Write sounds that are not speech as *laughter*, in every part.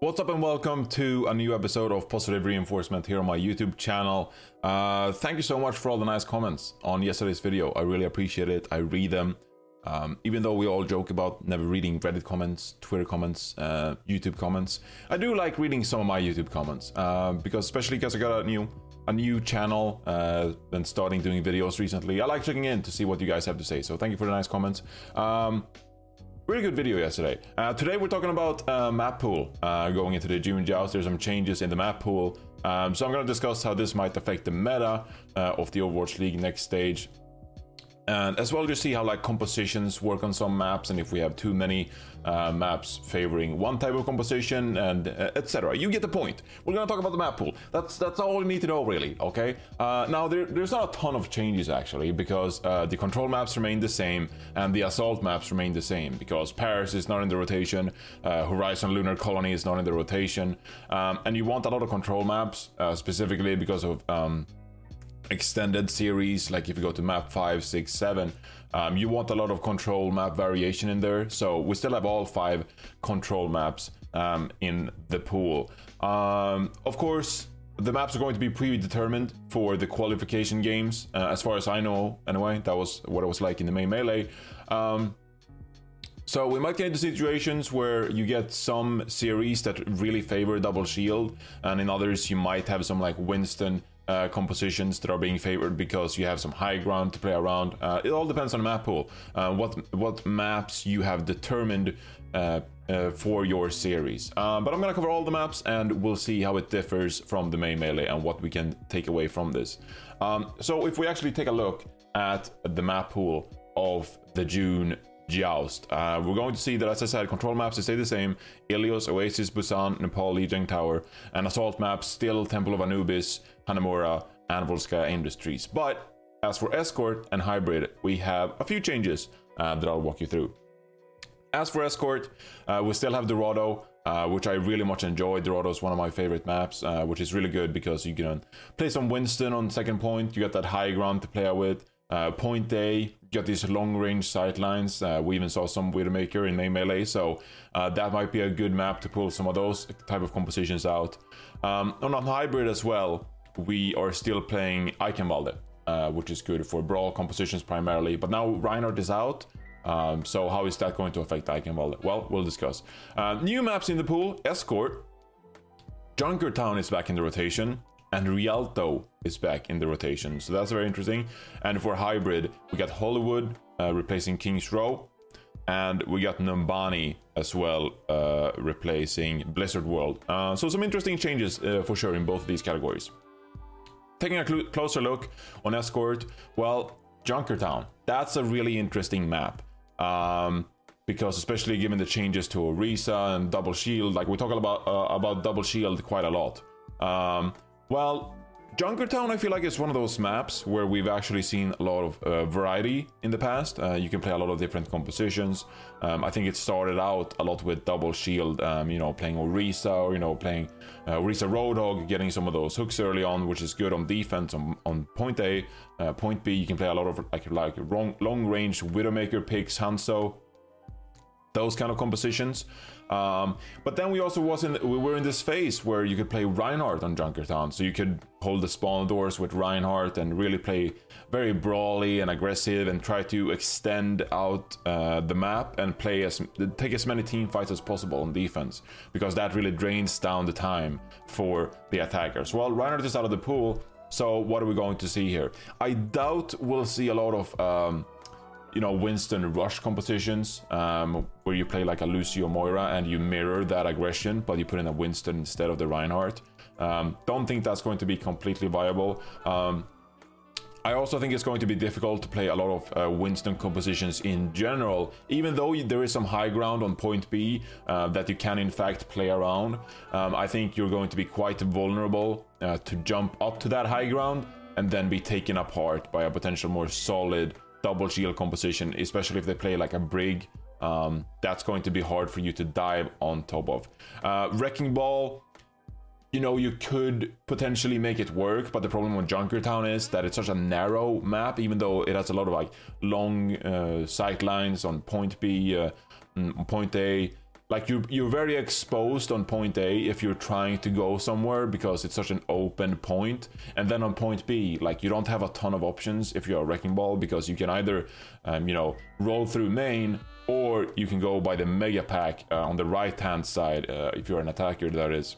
What's up and welcome to a new episode of Positive Reinforcement here on my YouTube channel. Uh, thank you so much for all the nice comments on yesterday's video. I really appreciate it. I read them. Um, even though we all joke about never reading Reddit comments, Twitter comments, uh, YouTube comments, I do like reading some of my YouTube comments uh, because, especially because I got a new a new channel uh, and starting doing videos recently. I like checking in to see what you guys have to say. So thank you for the nice comments. Um, Really good video yesterday. Uh, today we're talking about uh, map pool uh, going into the June Joust. There's some changes in the map pool. Um, so I'm going to discuss how this might affect the meta uh, of the Overwatch League next stage and as well just see how like compositions work on some maps and if we have too many uh, maps favoring one type of composition and uh, etc you get the point. We're going to talk about the map pool. That's that's all you need to know really okay? Uh, now there, there's not a ton of changes actually because uh, the control maps remain the same and the assault maps remain the same because paris is not in the rotation uh, horizon lunar colony is not in the rotation um, and you want a lot of control maps uh, specifically because of um, extended series like if you go to map 5 6 7 um, you want a lot of control map variation in there. So we still have all five control maps um, in the pool. Um, of course the maps are going to be predetermined for the qualification games. Uh, as far as i know anyway that was what it was like in the May Melee. Um, so we might get into situations where you get some series that really favor double shield, and in others you might have some like Winston uh, compositions that are being favored because you have some high ground to play around. Uh, it all depends on map pool, uh, what what maps you have determined uh, uh, for your series. Uh, but I'm gonna cover all the maps and we'll see how it differs from the May Melee and what we can take away from this. Um, so if we actually take a look at the map pool of the June Joust. Uh, we're going to see that, as I said, control maps stay the same Ilios, Oasis, Busan, Nepal, Lijiang Tower, and assault maps still Temple of Anubis, Hanamura, and Volskaya Industries. But as for Escort and Hybrid, we have a few changes uh, that I'll walk you through. As for Escort, uh, we still have Dorado, uh, which I really much enjoy. Dorado is one of my favorite maps, uh, which is really good because you can play some Winston on second point. You got that high ground to play with. Uh, point A, got these long range sightlines. Uh, we even saw some Widowmaker in melee, so uh, that might be a good map to pull some of those type of compositions out. Um, on hybrid as well, we are still playing Eichenwalde, uh, which is good for brawl compositions primarily. But now Reinhardt is out. Um, so how is that going to affect Eichenwalde? Well, we'll discuss. Uh, new maps in the pool: Escort, Junkertown is back in the rotation and Rialto is back in the rotation. So that's very interesting. And for hybrid, we got Hollywood uh, replacing Kings Row, and we got Numbani as well uh, replacing Blizzard World. Uh, so some interesting changes uh, for sure in both of these categories. Taking a cl- closer look on Escort, well, Junkertown. That's a really interesting map. Um, because especially given the changes to Orisa and Double Shield, like we talk about uh, about Double Shield quite a lot. Um, well, Junkertown, I feel like it's one of those maps where we've actually seen a lot of uh, variety in the past. Uh, you can play a lot of different compositions. Um, I think it started out a lot with double shield, um, you know, playing Orisa or, you know, playing uh, Orisa Roadhog, getting some of those hooks early on, which is good on defense on, on point A. Uh, point B, you can play a lot of like, like long, long range Widowmaker picks, Hanzo, those kind of compositions. Um, but then we also was in we were in this phase where you could play Reinhardt on Junkertown, so you could hold the spawn doors with Reinhardt and really play very brawly and aggressive and try to extend out uh, the map and play as take as many team fights as possible on defense because that really drains down the time for the attackers. Well, Reinhardt is out of the pool, so what are we going to see here? I doubt we'll see a lot of. Um, you know Winston rush compositions um, where you play like a Lucio Moira and you mirror that aggression, but you put in a Winston instead of the Reinhardt. Um, don't think that's going to be completely viable. Um, I also think it's going to be difficult to play a lot of uh, Winston compositions in general, even though there is some high ground on point B uh, that you can in fact play around. Um, I think you're going to be quite vulnerable uh, to jump up to that high ground and then be taken apart by a potential more solid double shield composition, especially if they play like a brig. Um, that's going to be hard for you to dive on top of. Uh, Wrecking Ball, you know, you could potentially make it work, but the problem with Junkertown is that it's such a narrow map, even though it has a lot of like long uh, sight lines on point B, uh, mm, point A. like you're you're very exposed on point A if you're trying to go somewhere because it's such an open point, and then on point B, like you don't have a ton of options if you're a wrecking ball because you can either, um, you know, roll through main or you can go by the mega pack uh, on the right hand side uh, if you're an attacker. That is.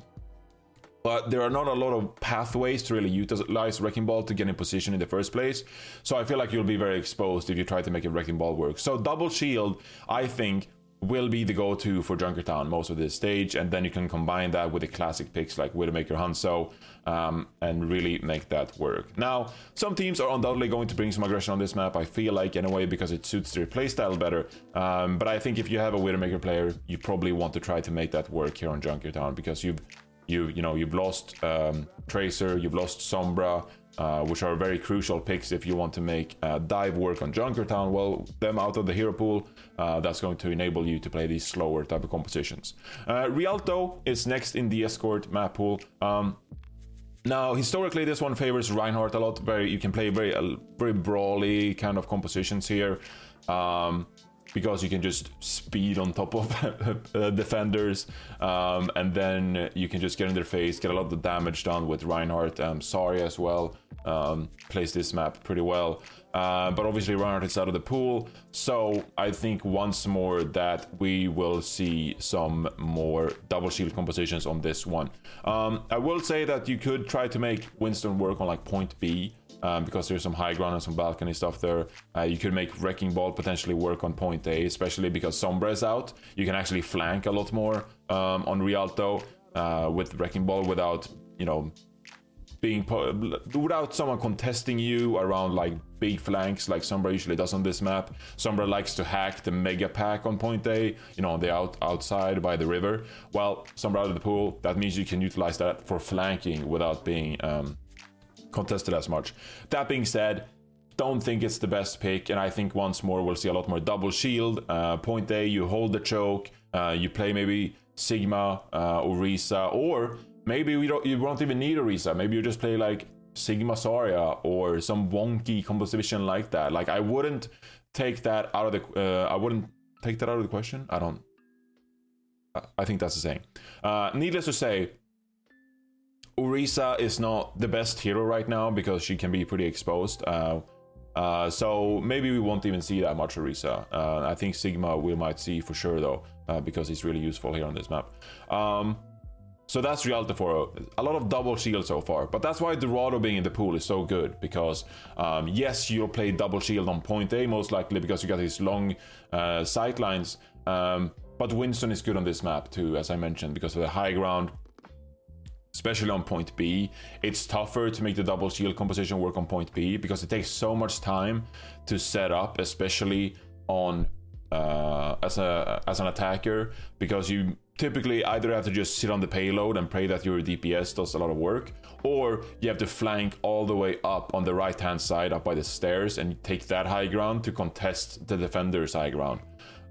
But there are not a lot of pathways to really utilize Wrecking Ball to get in position in the first place. So I feel like you'll be very exposed if you try to make a Wrecking Ball work. So Double Shield, I think, will be the go-to for Junkertown most of this stage, and then you can combine that with the classic picks like Widowmaker Hanzo um, and really make that work. Now, some teams are undoubtedly going to bring some aggression on this map, I feel like, anyway, because it suits their playstyle better. Um, but I think if you have a Widowmaker player, you probably want to try to make that work here on Junkertown because you've you you know you've lost um, Tracer, you've lost Sombra, uh, which are very crucial picks if you want to make uh, dive work on Junkertown. Well, them out of the hero pool, uh, that's going to enable you to play these slower type of compositions. Uh, Rialto is next in the escort map pool. Um, now, historically, this one favors Reinhardt a lot. Very, you can play very, uh, very brawly kind of compositions here. Um, because you can just speed on top of *laughs* uh, defenders, um, and then you can just get in their face, get a lot of damage done with Reinhardt. Um, Sorry as well um, plays this map pretty well. Uh, but obviously Reinhardt is out of the pool, so I think once more that we will see some more double shield compositions on this one. Um, I will say that you could try to make Winston work on like point B um, because there's some high ground and some balcony stuff there. Uh, you could make Wrecking Ball potentially work on point A, especially because Sombra is out. You can actually flank a lot more um, on Rialto uh, with Wrecking Ball without, you know, being po- without someone contesting you around like big flanks like Sombra usually does on this map. Sombra likes to hack the mega pack on point A, you know, on the out outside by the river. Well, Sombra out of the pool, that means you can utilize that for flanking without being um, contested as much. That being said, don't think it's the best pick, and I think once more we'll see a lot more double shield. Uh, point A, you hold the choke, uh, you play maybe Sigma, uh, Orisa, or maybe we don't, you won't even need Orisa. Maybe you just play like Sigma Zarya or some wonky composition like that. Like I wouldn't take that out of the. Uh, I wouldn't take that out of the question. I don't. I think that's the saying. Uh, needless to say, Orisa is not the best hero right now because she can be pretty exposed. Uh, uh, so maybe we won't even see that much Orisa. Uh, I think Sigma we might see for sure though, uh, because he's really useful here on this map. Um, so that's Rialto for a lot of double shield so far, but that's why Dorado being in the pool is so good because um, yes, you'll play double shield on point A most likely because you got these long uh, sight lines. Um, but Winston is good on this map too, as I mentioned, because of the high ground, especially on point B. It's tougher to make the double shield composition work on point B because it takes so much time to set up, especially on uh, as a as an attacker, because you typically either have to just sit on the payload and pray that your DPS does a lot of work, or you have to flank all the way up on the right hand side up by the stairs and take that high ground to contest the defender's high ground.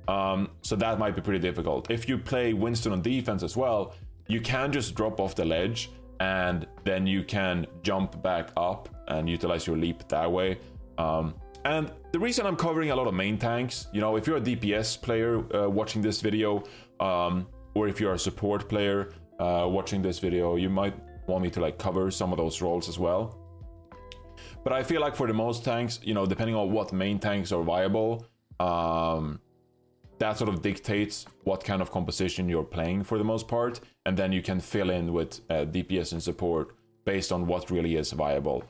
Um, so that might be pretty difficult. If you play Winston on defense as well, you can just drop off the ledge and then you can jump back up and utilize your leap that way. Um, and the reason I'm covering a lot of main tanks, you know, if you're a DPS player uh, watching this video, um, or if you're a support player uh, watching this video, you might want me to like cover some of those roles as well. But I feel like for the most tanks, you know, depending on what main tanks are viable, um, that sort of dictates what kind of composition you're playing for the most part, and then you can fill in with uh, DPS and support based on what really is viable.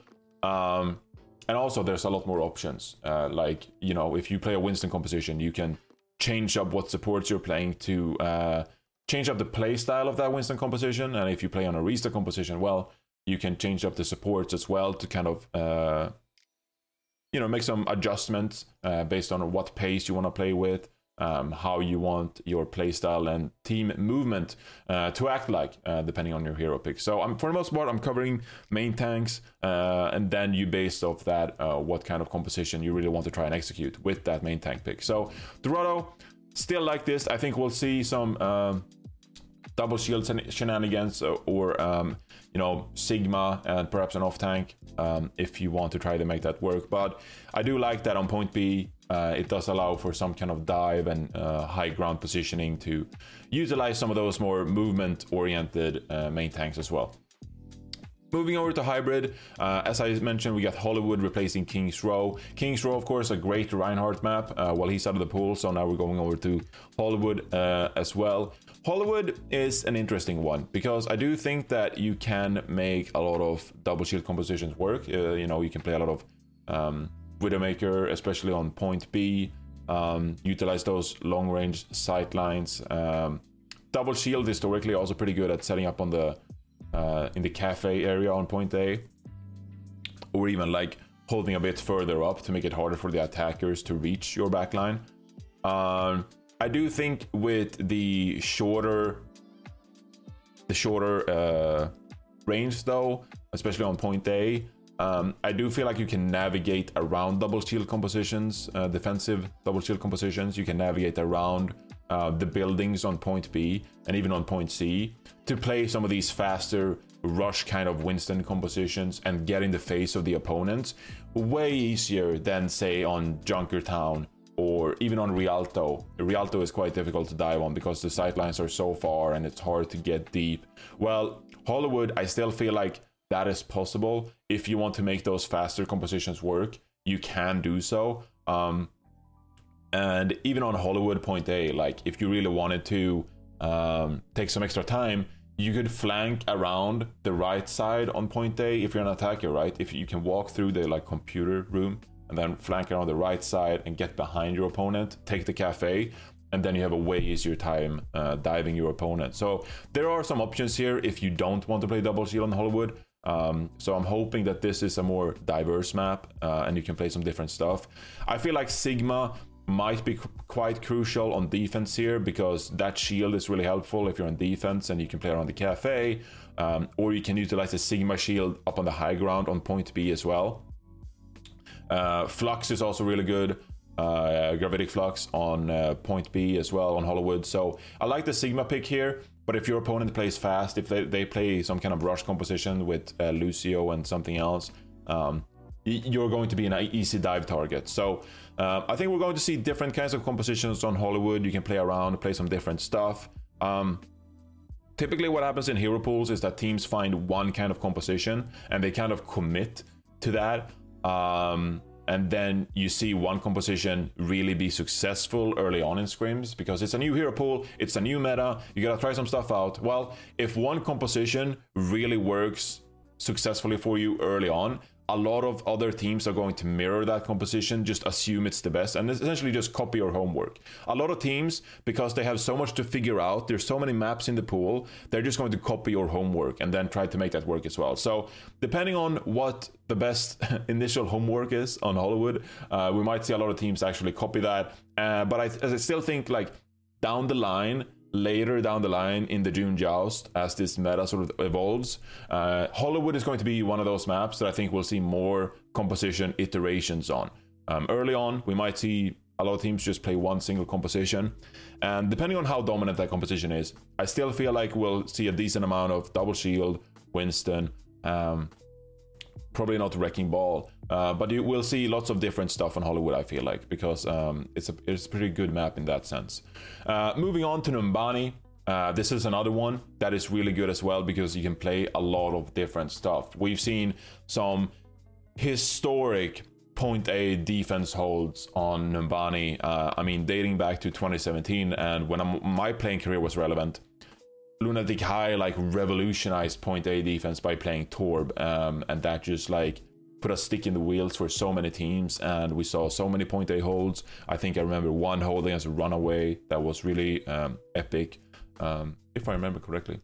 Um, and also, there's a lot more options. Uh, like you know, if you play a Winston composition, you can change up what supports you're playing to uh, change up the play style of that Winston composition. And if you play on Orisa composition, well, you can change up the supports as well to kind of uh, you know make some adjustments uh, based on what pace you want to play with um, how you want your playstyle and team movement uh, to act like, uh, depending on your hero pick. So, I'm, for the most part, I'm covering main tanks, uh, and then you based off that uh, what kind of composition you really want to try and execute with that main tank pick. So, Dorado, still like this. I think we'll see some. Um, double shield shenanigans or um, you know sigma and perhaps an off tank um, if you want to try to make that work but i do like that on point b uh, it does allow for some kind of dive and uh, high ground positioning to utilize some of those more movement oriented uh, main tanks as well Moving over to hybrid, uh, as I mentioned, we got Hollywood replacing King's Row. King's Row, of course, a great Reinhardt map uh, while he's out of the pool, so now we're going over to Hollywood uh, as well. Hollywood is an interesting one because I do think that you can make a lot of double shield compositions work. Uh, you know, you can play a lot of um, Widowmaker, especially on point B, um, utilize those long range sight lines. Um, double shield historically also pretty good at setting up on the uh, in the cafe area on point A, or even like holding a bit further up to make it harder for the attackers to reach your backline. Um, I do think with the shorter, the shorter uh, range though, especially on point A, um, I do feel like you can navigate around double shield compositions, uh, defensive double shield compositions. You can navigate around uh, the buildings on point B and even on point C to play some of these faster rush kind of Winston compositions and get in the face of the opponent way easier than say on Junkertown or even on Rialto. Rialto is quite difficult to dive on because the sightlines are so far and it's hard to get deep. Well, Hollywood, I still feel like that is possible. If you want to make those faster compositions work, you can do so. Um, and even on Hollywood Point A, like if you really wanted to um, take some extra time, you could flank around the right side on Point A if you're an attacker, right? If you can walk through the like computer room and then flank around the right side and get behind your opponent, take the cafe, and then you have a way easier time uh, diving your opponent. So there are some options here if you don't want to play double shield on Hollywood. Um, so I'm hoping that this is a more diverse map uh, and you can play some different stuff. I feel like Sigma might be quite crucial on defense here because that shield is really helpful if you're on defense and you can play around the cafe, um, or you can utilize the Sigma shield up on the high ground on point B as well. Uh, Flux is also really good. Uh, gravitic flux on uh, point B as well on Hollywood. So I like the Sigma pick here. But if your opponent plays fast, if they, they play some kind of rush composition with uh, Lucio and something else, um, you're going to be an easy dive target. So uh, I think we're going to see different kinds of compositions on Hollywood. You can play around, play some different stuff. Um, typically, what happens in hero pools is that teams find one kind of composition and they kind of commit to that. Um, and then you see one composition really be successful early on in scrims because it's a new hero pool, it's a new meta, you gotta try some stuff out. Well, if one composition really works successfully for you early on, a lot of other teams are going to mirror that composition, just assume it's the best, and essentially just copy your homework. A lot of teams, because they have so much to figure out, there's so many maps in the pool, they're just going to copy your homework and then try to make that work as well. So, depending on what the best *laughs* initial homework is on Hollywood, uh, we might see a lot of teams actually copy that. Uh, but I, I still think, like, down the line, later down the line in the June Joust as this meta sort of evolves. Uh, Hollywood is going to be one of those maps that I think we'll see more composition iterations on. Um, early on, we might see a lot of teams just play one single composition. And depending on how dominant that composition is, I still feel like we'll see a decent amount of double shield, Winston, um, probably not Wrecking Ball, uh, but you will see lots of different stuff on Hollywood. I feel like because um, it's a it's a pretty good map in that sense. Uh, moving on to Numbani. Uh, this is another one that is really good as well because you can play a lot of different stuff. We've seen some historic point A defense holds on Numbani. Uh, I mean, dating back to 2017, and when I'm, my playing career was relevant, Lunatic-Hai like revolutionized point A defense by playing Torb, um, and that just like put a stick in the wheels for so many teams. And we saw so many point A holds. I think I remember one hold against a RunAway that was really um, epic, um, if I remember correctly.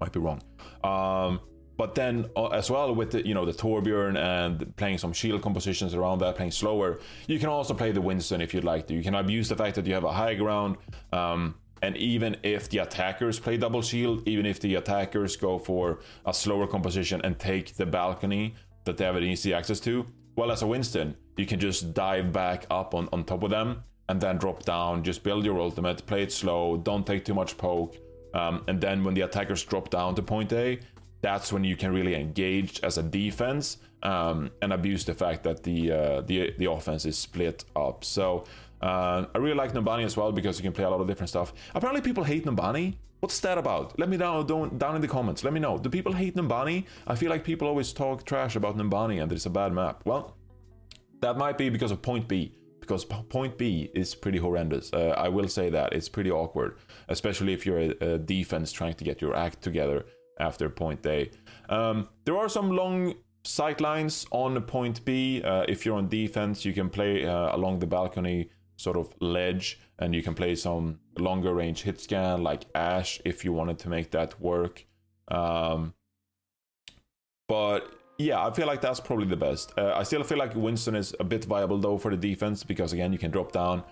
Might be wrong. Um, but then uh, as well with the, you know the Torbjorn and playing some shield compositions around that, playing slower, you can also play the Winston if you'd like to. You can abuse the fact that you have a high ground. Um, and even if the attackers play double shield, even if the attackers go for a slower composition and take the balcony that they have an easy access to, well, as a Winston, you can just dive back up on, on top of them and then drop down, just build your ultimate, play it slow, don't take too much poke, Um, and then when the attackers drop down to point A, that's when you can really engage as a defense um, and abuse the fact that the uh, the the offense is split up. So uh, I really like Numbani as well because you can play a lot of different stuff. Apparently, people hate Numbani. What's that about? Let me know down, down in the comments. Let me know. Do people hate Numbani? I feel like people always talk trash about Numbani and it's a bad map. Well, that might be because of Point B. Because Point B is pretty horrendous. Uh, I will say that it's pretty awkward, especially if you're a, a defense trying to get your act together after Point A. Um, there are some long sight lines on Point B. Uh, if you're on defense, you can play uh, along the balcony sort of ledge and you can play some longer range hit scan like Ashe if you wanted to make that work. Um, but yeah, I feel like that's probably the best. Uh, I still feel like Winston is a bit viable though for the defense because again, you can drop down.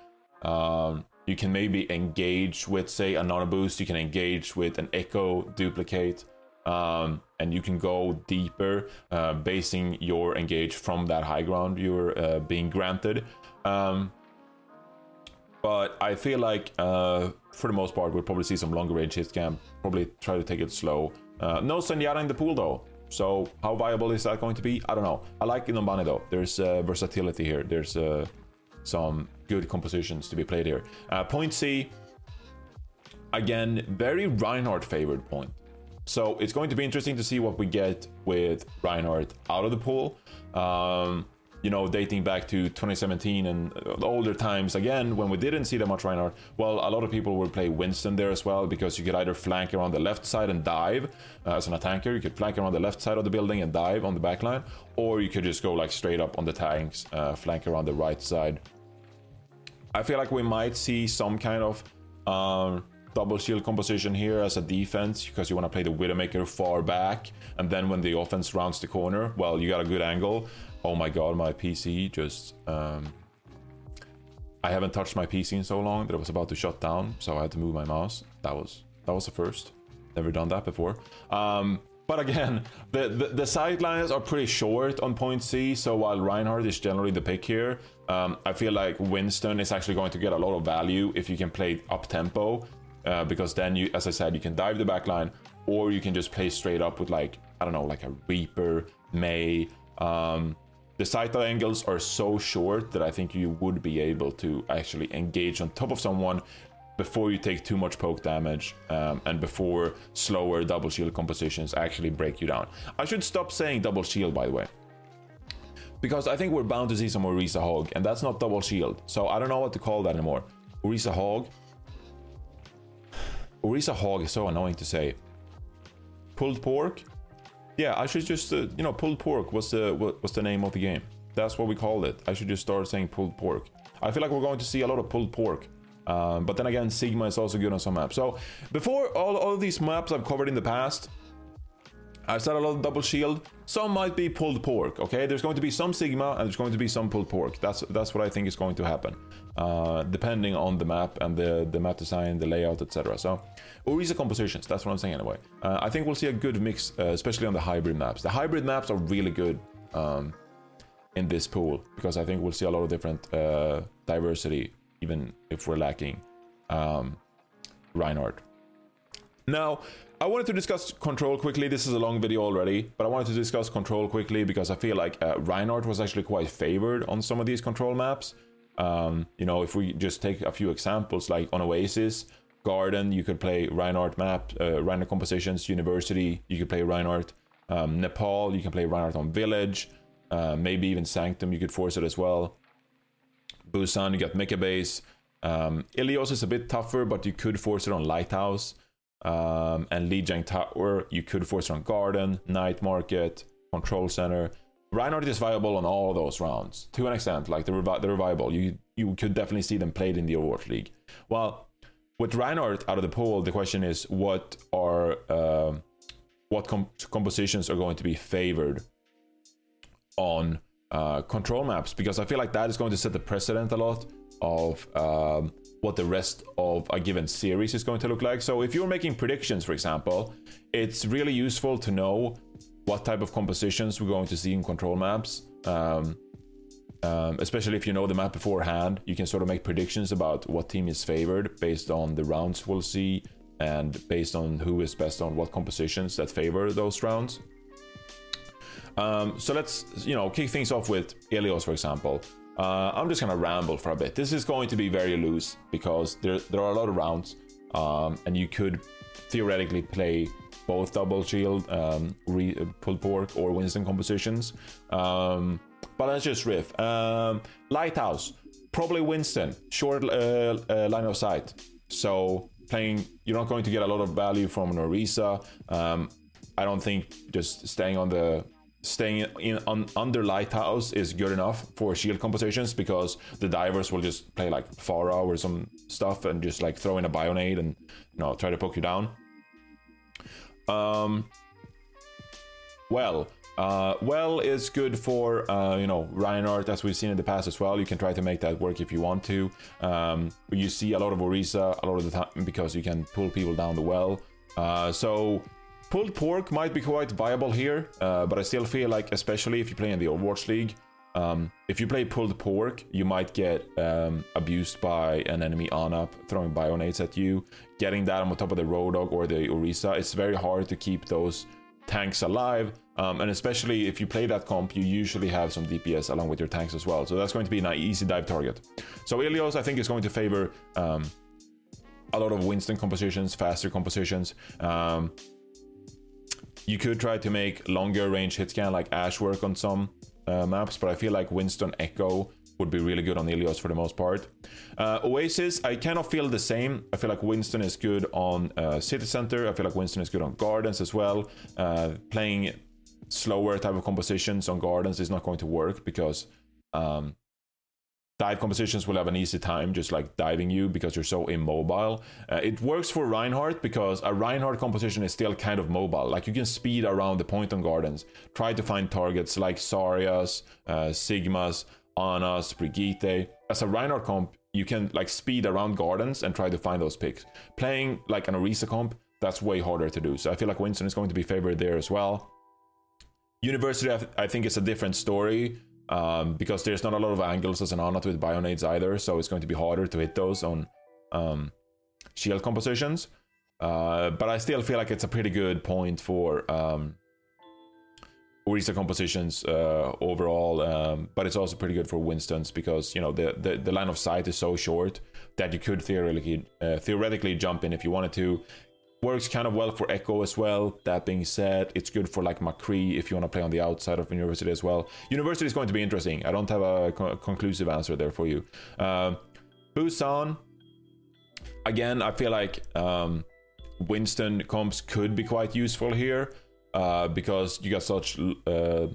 Um, you can maybe engage with, say, a nano boost. You can engage with an echo duplicate, um, and you can go deeper, uh, basing your engage from that high ground you're uh, being granted. Um, but I feel like uh, for the most part we'll probably see some longer range hit scan. Probably try to take it slow. Uh, no Zenyatta in the pool though. So how viable is that going to be? I don't know. I like Numbani though. There's uh, versatility here. There's uh, some good compositions to be played here. Uh, point C, again, very Reinhardt favored point. So it's going to be interesting to see what we get with Reinhardt out of the pool. Um, you know, dating back to 2017 and older times again, when we didn't see that much Reinhardt, well, a lot of people would play Winston there as well because you could either flank around the left side and dive uh, as an attacker, you could flank around the left side of the building and dive on the backline, or you could just go like straight up on the tanks, uh, flank around the right side. I feel like we might see some kind of um, double shield composition here as a defense because you want to play the Widowmaker far back, and then when the offense rounds the corner, well, you got a good angle. Oh my god, my PC just. Um, I haven't touched my PC in so long that it was about to shut down, so I had to move my mouse. That was that was the first. Never done that before. Um, but again, *laughs* the, the, the sidelines are pretty short on point C. So while Reinhardt is generally the pick here, um, I feel like Winston is actually going to get a lot of value if you can play up tempo, uh, because then you, as I said, you can dive the backline, or you can just play straight up with like I don't know, like a Reaper, Mei. Um, the sight angles are so short that I think you would be able to actually engage on top of someone before you take too much poke damage um, and before slower double shield compositions actually break you down. I should stop saying double shield, by the way. Because I think we're bound to see some Orisa Hog, and that's not double shield. So I don't know what to call that anymore. Orisa Hog. Orisa Hog is so annoying to say. Pulled pork? Yeah, I should just, uh, you know, pulled pork was the, was the name of the game. That's what we called it. I should just start saying pulled pork. I feel like we're going to see a lot of pulled pork. Um, but then again, Sigma is also good on some maps. So before all, all these maps I've covered in the past, I've said a lot of double shield. Some might be pulled pork. Okay, there's going to be some Sigma and there's going to be some pulled pork. That's that's what I think is going to happen, uh, depending on the map and the the map design, the layout, etc. So, Orisa compositions. That's what I'm saying anyway. Uh, I think we'll see a good mix, uh, especially on the hybrid maps. The hybrid maps are really good um, in this pool because I think we'll see a lot of different uh, diversity even if we're lacking um, Reinhardt. Now, I wanted to discuss control quickly. This is a long video already, but I wanted to discuss control quickly because I feel like uh, Reinhardt was actually quite favored on some of these control maps. Um, you know, if we just take a few examples, like on Oasis, Garden, you could play Reinhardt map, uh, Reinhardt compositions, University, you could play Reinhardt. Um, Nepal, you can play Reinhardt on Village, uh, maybe even Sanctum, you could force it as well. Busan, you got Mecha Base. Um, Ilios is a bit tougher, but you could force it on Lighthouse. Um, and Lijiang Tower, you could force on Garden, Night Market, Control Center. Reinhardt is viable on all those rounds to an extent. Like they're, they're viable. You you could definitely see them played in the Overwatch League. Well, with Reinhardt out of the pool, the question is what are uh, what com- compositions are going to be favored on uh, control maps because I feel like that is going to set the precedent a lot of um, what the rest of a given series is going to look like. So if you're making predictions, for example, it's really useful to know what type of compositions we're going to see in control maps. Um, um, especially if you know the map beforehand, you can sort of make predictions about what team is favored based on the rounds we'll see and based on who is best on what compositions that favor those rounds. Um, so let's you know kick things off with Ilios, for example. Uh, I'm just gonna ramble for a bit. This is going to be very loose because there there are a lot of rounds, um, and you could theoretically play both double shield, um, re- pulled pork, or Winston compositions. Um, but let's just riff. Um, Lighthouse, probably Winston, short uh, uh, line of sight. So playing, you're not going to get a lot of value from an Orisa. Um, I don't think just staying on the staying in on, under lighthouse is good enough for shield compositions because the divers will just play like Pharah or some stuff and just like throw in a bionade and you know try to poke you down. Um, well, uh, well is good for uh, you know Reinhardt as we've seen in the past as well. You can try to make that work if you want to. Um, you see a lot of Orisa a lot of the time because you can pull people down the well. Uh, so pulled pork might be quite viable here, uh, but I still feel like especially if you play in the Overwatch League, um, if you play pulled pork, you might get um, abused by an enemy on up throwing bionades at you. Getting that on top of the Roadhog or the Orisa, it's very hard to keep those tanks alive. Um, and especially if you play that comp, you usually have some DPS along with your tanks as well. So that's going to be an easy dive target. So Ilios, I think, is going to favor um, a lot of Winston compositions, faster compositions. Um, you could try to make longer range hit scan like Ashe work on some uh, maps, but I feel like Winston Echo would be really good on Ilios for the most part. Uh, Oasis, I of feel the same. I feel like Winston is good on uh, City Center. I feel like Winston is good on Gardens as well. Uh, playing slower type of compositions on Gardens is not going to work because um, dive compositions will have an easy time just like diving you because you're so immobile. Uh, it works for Reinhardt because a Reinhardt composition is still kind of mobile. Like you can speed around the point on gardens, try to find targets like Zaryas, uh, Sigmas, Anas, Brigitte. As a Reinhardt comp, you can like speed around gardens and try to find those picks. Playing like an Orisa comp, that's way harder to do. So I feel like Winston is going to be favored there as well. University, I, th- I think, is a different story um, because there's not a lot of angles as an Anat with Bionades either, so it's going to be harder to hit those on um, shield compositions. Uh, but I still feel like it's a pretty good point for um, Orisa compositions uh, overall. Um, but it's also pretty good for Winston's because you know the, the, the line of sight is so short that you could theoretically uh, theoretically jump in if you wanted to works kind of well for Echo as well. That being said, it's good for like McCree if you want to play on the outside of University as well. University is going to be interesting. I don't have a co- conclusive answer there for you. Uh, Busan, again, I feel like um, Winston comps could be quite useful here uh, because you got such uh,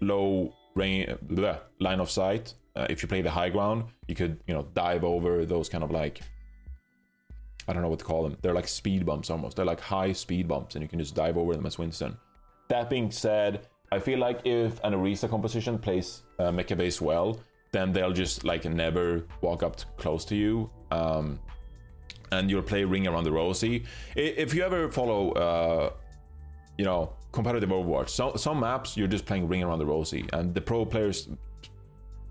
low rain, bleh, line of sight. Uh, if you play the high ground, you could you know dive over those kind of like I don't know what to call them. They're like speed bumps almost. They're like high speed bumps, and you can just dive over them as Winston. That being said, I feel like if an Orisa composition plays uh, Mecha Base well, then they'll just like never walk up close to you. Um, and you'll play Ring Around the Rosie. If you ever follow, uh, you know, competitive Overwatch, so, some maps you're just playing Ring Around the Rosie, and the pro players,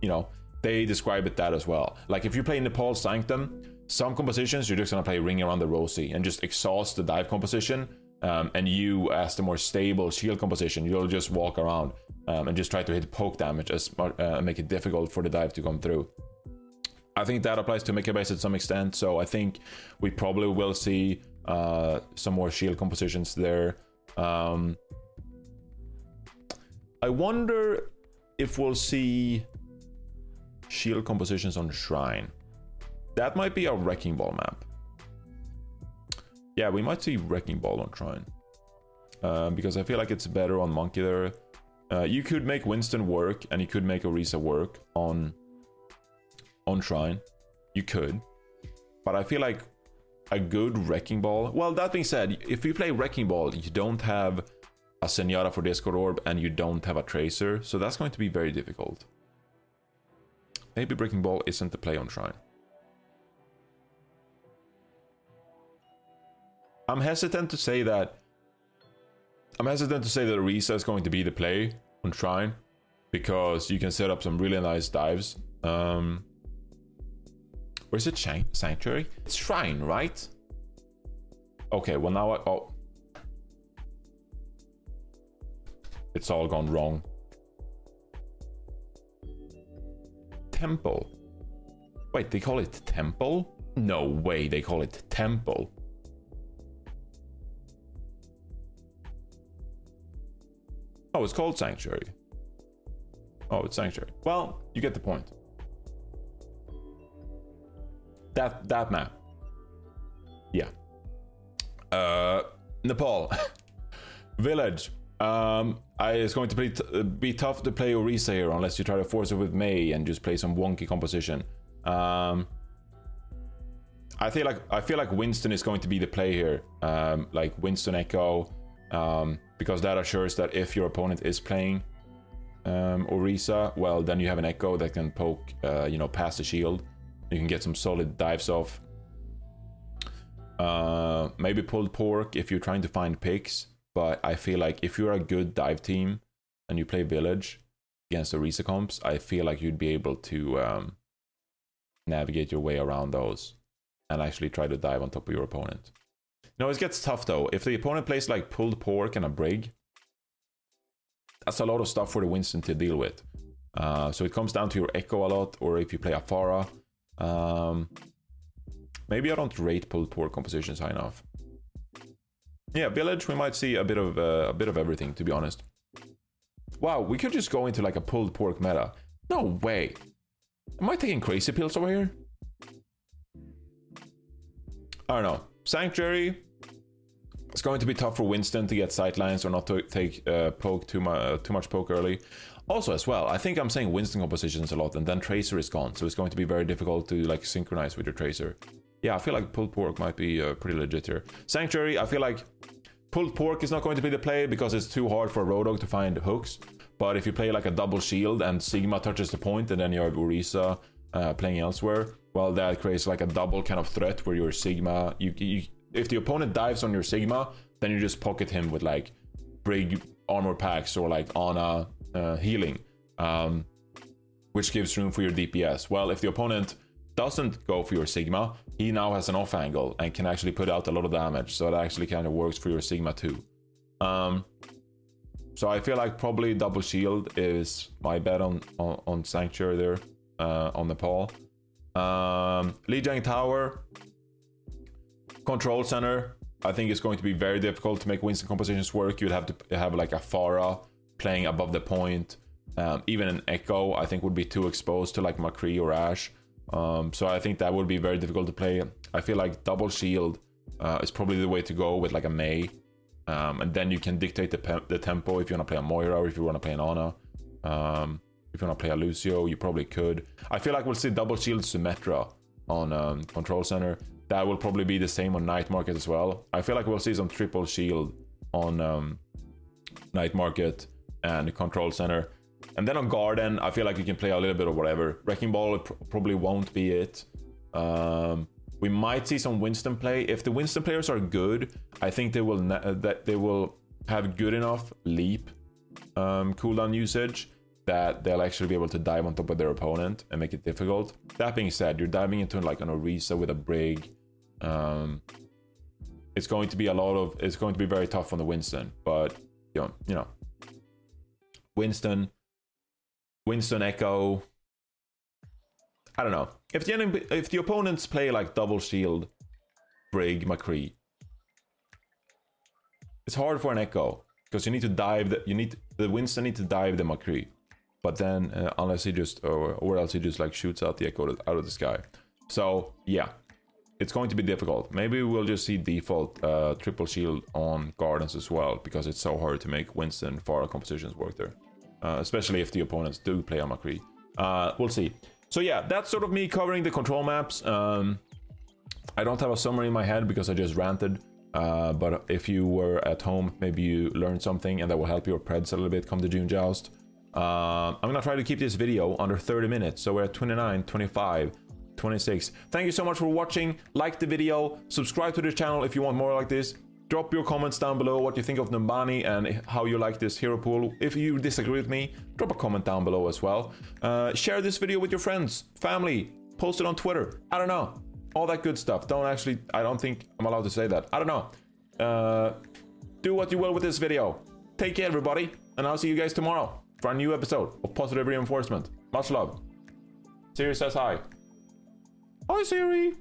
you know, they describe it that as well. Like if you play Nepal Sanctum, some compositions, you're just gonna play Ring Around the Rosie and just exhaust the dive composition. Um, and you, as the more stable shield composition, you'll just walk around um, and just try to hit poke damage as uh, make it difficult for the dive to come through. I think that applies to Mecha Base at some extent. So I think we probably will see uh, some more shield compositions there. Um, I wonder if we'll see shield compositions on Shrine. That might be a Wrecking Ball map. Yeah, we might see Wrecking Ball on Shrine. Um, because I feel like it's better on Monkey there. Uh, you could make Winston work and you could make Orisa work on on Shrine. You could. But I feel like a good Wrecking Ball. Well, that being said, if you play Wrecking Ball, you don't have a Zenyatta for Discord Orb and you don't have a Tracer, so that's going to be very difficult. Maybe Wrecking Ball isn't the play on Shrine. I'm hesitant to say that. I'm hesitant to say that Orisa is going to be the play on Shrine because you can set up some really nice dives. Um, is it Sanctuary? It's Shrine, right? Okay, well now I oh it's all gone wrong. Temple. Wait, they call it temple? No way, they call it temple. Oh, it's called sanctuary. Oh, it's sanctuary. Well, you get the point. That that map. Yeah. Uh, Nepal. *laughs* Village. Um, I, it's going to be, t- be tough to play Orisa here unless you try to force it with Mei and just play some wonky composition. Um, I feel like I feel like Winston is going to be the play here, um, like Winston Echo, um, because that assures that if your opponent is playing um, Orisa, well, then you have an Echo that can poke, uh, you know, past the shield. You can get some solid dives off. Uh, maybe pulled pork if you're trying to find picks, but I feel like if you're a good dive team and you play village against Orisa comps, I feel like you'd be able to um, navigate your way around those and actually try to dive on top of your opponent. No, it gets tough though. If the opponent plays like pulled pork and a brig, that's a lot of stuff for the Winston to deal with. Uh, so it comes down to your echo a lot, or if you play a Pharah. Um, maybe I don't rate pulled pork compositions high enough. Yeah, village we might see a bit of uh, a bit of everything to be honest. Wow, we could just go into like a pulled pork meta. No way. Am I taking crazy pills over here? I don't know. Sanctuary. It's going to be tough for Winston to get sightlines or not to take uh, poke too much uh, too much poke early. Also, as well, I think I'm saying Winston compositions a lot, and then Tracer is gone, so it's going to be very difficult to like synchronize with your Tracer. Yeah, I feel like pulled pork might be uh, pretty legit here. Sanctuary, I feel like pulled pork is not going to be the play because it's too hard for a Roadhog to find hooks. But if you play like a double shield and Sigma touches the point, and then you have Orisa uh, playing elsewhere, well, that creates like a double kind of threat where your Sigma, you, you if the opponent dives on your Sigma, then you just pocket him with like big armor packs or like Ana uh, healing, um, which gives room for your DPS. Well, if the opponent doesn't go for your Sigma, he now has an off angle and can actually put out a lot of damage. So that actually kind of works for your Sigma too. Um, so I feel like probably double shield is my bet on on, on Sanctuary there uh, on Nepal. Um, Lijiang Tower, Control Center. I think it's going to be very difficult to make Winston compositions work. You'd have to have like a Pharah playing above the point. Um, even an Echo, I think, would be too exposed to like McCree or Ashe. Um, so I think that would be very difficult to play. I feel like double shield uh, is probably the way to go with like a Mei. Um, and then you can dictate the, pe- the tempo if you want to play a Moira or if you want to play an Ana. Um, if you want to play a Lucio, you probably could. I feel like we'll see double shield Symmetra on um, Control Center. That will probably be the same on Night Market as well. I feel like we'll see some triple shield on um, Night Market and Control Center. And then on Garden, I feel like you can play a little bit of whatever. Wrecking Ball pr- probably won't be it. Um, we might see some Winston play. If the Winston players are good, I think they will ne- that they will have good enough leap um, cooldown usage that they'll actually be able to dive on top of their opponent and make it difficult. That being said, you're diving into like an Orisa with a Brig. Um, it's going to be a lot of. It's going to be very tough on the Winston, but you know, you know, Winston, Winston Echo. I don't know if the enemy, if the opponents play like double shield, Brig McCree. It's hard for an Echo because you need to dive. The, you need the Winston need to dive the McCree. But then, uh, unless he just, or, or else he just like shoots out the echo out of the sky. So yeah, it's going to be difficult. Maybe we'll just see default uh, triple shield on gardens as well because it's so hard to make Winston Pharah compositions work there, uh, especially if the opponents do play on McCree. Uh, we'll see. So yeah, that's sort of me covering the control maps. Um, I don't have a summary in my head because I just ranted. Uh, but if you were at home, maybe you learned something and that will help your preds a little bit come the June Joust. Uh, I'm gonna try to keep this video under 30 minutes, so we're at 29, 25, 26. Thank you so much for watching. Like the video, subscribe to the channel if you want more like this. Drop your comments down below what you think of Numbani and how you like this hero pool. If you disagree with me, drop a comment down below as well. Uh, share this video with your friends, family, post it on Twitter. I don't know all that good stuff. Don't actually, I don't think I'm allowed to say that. I don't know. Uh, do what you will with this video. Take care, everybody, and I'll see you guys tomorrow for a new episode of Positive Reinforcement. Much love. Siri says hi. Hi, Siri.